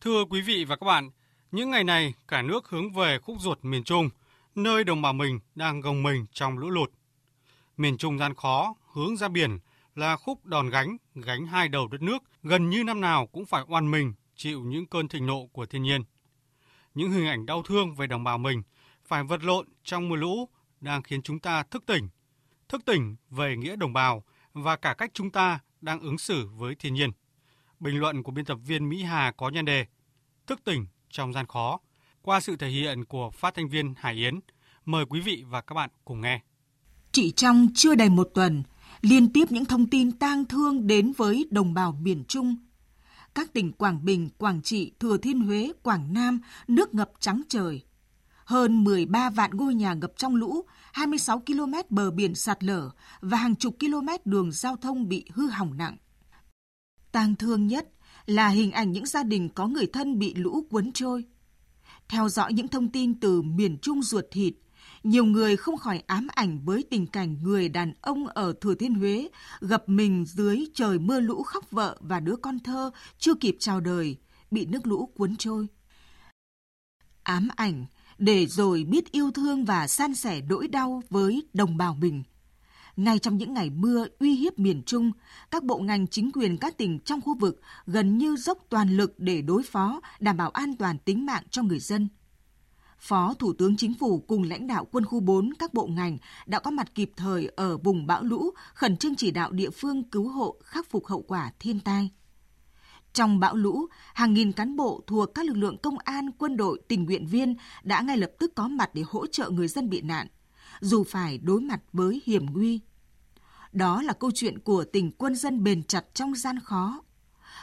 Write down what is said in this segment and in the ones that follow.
Thưa quý vị và các bạn, những ngày này cả nước hướng về khúc ruột miền Trung, nơi đồng bào mình đang gồng mình trong lũ lụt. Miền Trung gian khó, hướng ra biển là khúc đòn gánh, gánh hai đầu đất nước, gần như năm nào cũng phải oan mình chịu những cơn thịnh nộ của thiên nhiên. Những hình ảnh đau thương về đồng bào mình phải vật lộn trong mưa lũ đang khiến chúng ta thức tỉnh, thức tỉnh về nghĩa đồng bào và cả cách chúng ta đang ứng xử với thiên nhiên. Bình luận của biên tập viên Mỹ Hà có nhan đề Thức tỉnh trong gian khó qua sự thể hiện của phát thanh viên Hải Yến. Mời quý vị và các bạn cùng nghe. Chỉ trong chưa đầy một tuần, liên tiếp những thông tin tang thương đến với đồng bào miền Trung. Các tỉnh Quảng Bình, Quảng Trị, Thừa Thiên Huế, Quảng Nam nước ngập trắng trời. Hơn 13 vạn ngôi nhà ngập trong lũ, 26 km bờ biển sạt lở và hàng chục km đường giao thông bị hư hỏng nặng. Tang thương nhất là hình ảnh những gia đình có người thân bị lũ cuốn trôi. Theo dõi những thông tin từ miền Trung ruột thịt, nhiều người không khỏi ám ảnh với tình cảnh người đàn ông ở Thừa Thiên Huế gặp mình dưới trời mưa lũ khóc vợ và đứa con thơ chưa kịp chào đời, bị nước lũ cuốn trôi. Ám ảnh để rồi biết yêu thương và san sẻ nỗi đau với đồng bào mình. Ngay trong những ngày mưa uy hiếp miền Trung, các bộ ngành chính quyền các tỉnh trong khu vực gần như dốc toàn lực để đối phó, đảm bảo an toàn tính mạng cho người dân. Phó Thủ tướng Chính phủ cùng lãnh đạo quân khu 4 các bộ ngành đã có mặt kịp thời ở vùng bão lũ, khẩn trương chỉ đạo địa phương cứu hộ khắc phục hậu quả thiên tai. Trong bão lũ, hàng nghìn cán bộ thuộc các lực lượng công an, quân đội, tình nguyện viên đã ngay lập tức có mặt để hỗ trợ người dân bị nạn, dù phải đối mặt với hiểm nguy. Đó là câu chuyện của tình quân dân bền chặt trong gian khó.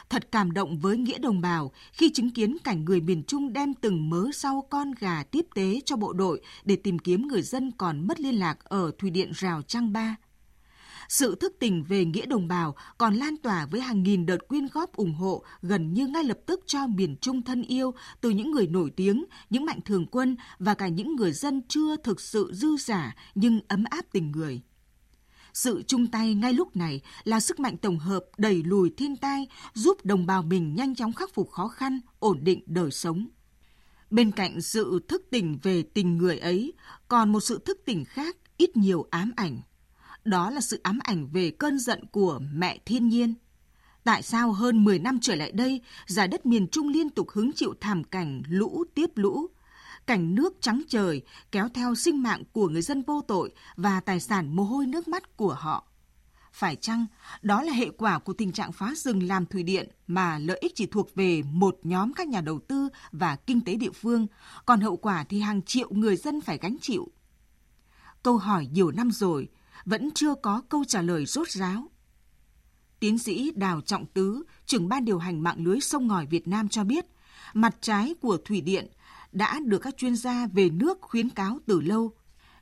Thật cảm động với nghĩa đồng bào khi chứng kiến cảnh người miền Trung đem từng mớ rau con gà tiếp tế cho bộ đội để tìm kiếm người dân còn mất liên lạc ở thủy điện Rào Trăng Ba – sự thức tỉnh về nghĩa đồng bào còn lan tỏa với hàng nghìn đợt quyên góp ủng hộ gần như ngay lập tức cho miền Trung thân yêu từ những người nổi tiếng, những mạnh thường quân và cả những người dân chưa thực sự dư giả nhưng ấm áp tình người. Sự chung tay ngay lúc này là sức mạnh tổng hợp đẩy lùi thiên tai, giúp đồng bào mình nhanh chóng khắc phục khó khăn, ổn định đời sống. Bên cạnh sự thức tỉnh về tình người ấy, còn một sự thức tỉnh khác ít nhiều ám ảnh đó là sự ám ảnh về cơn giận của mẹ thiên nhiên. Tại sao hơn 10 năm trở lại đây, giải đất miền Trung liên tục hứng chịu thảm cảnh lũ tiếp lũ, cảnh nước trắng trời kéo theo sinh mạng của người dân vô tội và tài sản mồ hôi nước mắt của họ? Phải chăng đó là hệ quả của tình trạng phá rừng làm thủy điện mà lợi ích chỉ thuộc về một nhóm các nhà đầu tư và kinh tế địa phương, còn hậu quả thì hàng triệu người dân phải gánh chịu? Câu hỏi nhiều năm rồi, vẫn chưa có câu trả lời rốt ráo. Tiến sĩ Đào Trọng Tứ, trưởng ban điều hành mạng lưới sông ngòi Việt Nam cho biết, mặt trái của thủy điện đã được các chuyên gia về nước khuyến cáo từ lâu.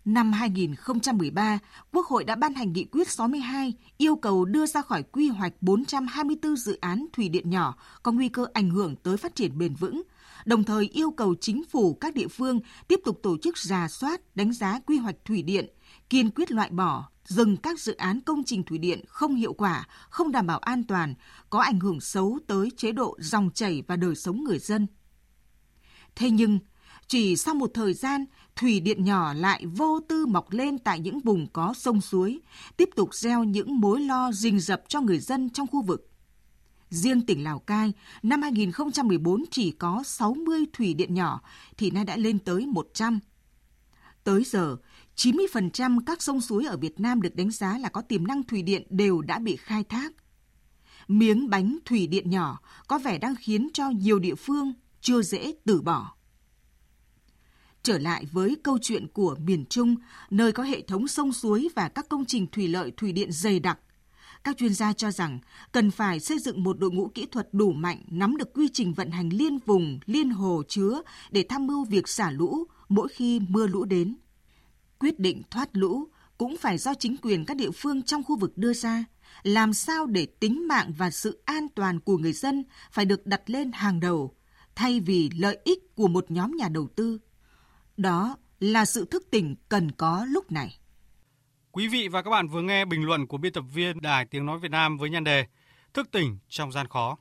Năm 2013, Quốc hội đã ban hành nghị quyết 62 yêu cầu đưa ra khỏi quy hoạch 424 dự án thủy điện nhỏ có nguy cơ ảnh hưởng tới phát triển bền vững, đồng thời yêu cầu chính phủ các địa phương tiếp tục tổ chức rà soát, đánh giá quy hoạch thủy điện, kiên quyết loại bỏ, dừng các dự án công trình thủy điện không hiệu quả, không đảm bảo an toàn, có ảnh hưởng xấu tới chế độ dòng chảy và đời sống người dân. Thế nhưng, chỉ sau một thời gian, thủy điện nhỏ lại vô tư mọc lên tại những vùng có sông suối, tiếp tục gieo những mối lo rình rập cho người dân trong khu vực. Riêng tỉnh Lào Cai, năm 2014 chỉ có 60 thủy điện nhỏ, thì nay đã lên tới 100. Tới giờ, 90% các sông suối ở Việt Nam được đánh giá là có tiềm năng thủy điện đều đã bị khai thác. Miếng bánh thủy điện nhỏ có vẻ đang khiến cho nhiều địa phương chưa dễ từ bỏ. Trở lại với câu chuyện của miền Trung, nơi có hệ thống sông suối và các công trình thủy lợi thủy điện dày đặc, các chuyên gia cho rằng cần phải xây dựng một đội ngũ kỹ thuật đủ mạnh nắm được quy trình vận hành liên vùng, liên hồ chứa để tham mưu việc xả lũ mỗi khi mưa lũ đến. Quyết định thoát lũ cũng phải do chính quyền các địa phương trong khu vực đưa ra, làm sao để tính mạng và sự an toàn của người dân phải được đặt lên hàng đầu, thay vì lợi ích của một nhóm nhà đầu tư. Đó là sự thức tỉnh cần có lúc này. Quý vị và các bạn vừa nghe bình luận của biên tập viên Đài Tiếng Nói Việt Nam với nhan đề Thức tỉnh trong gian khó.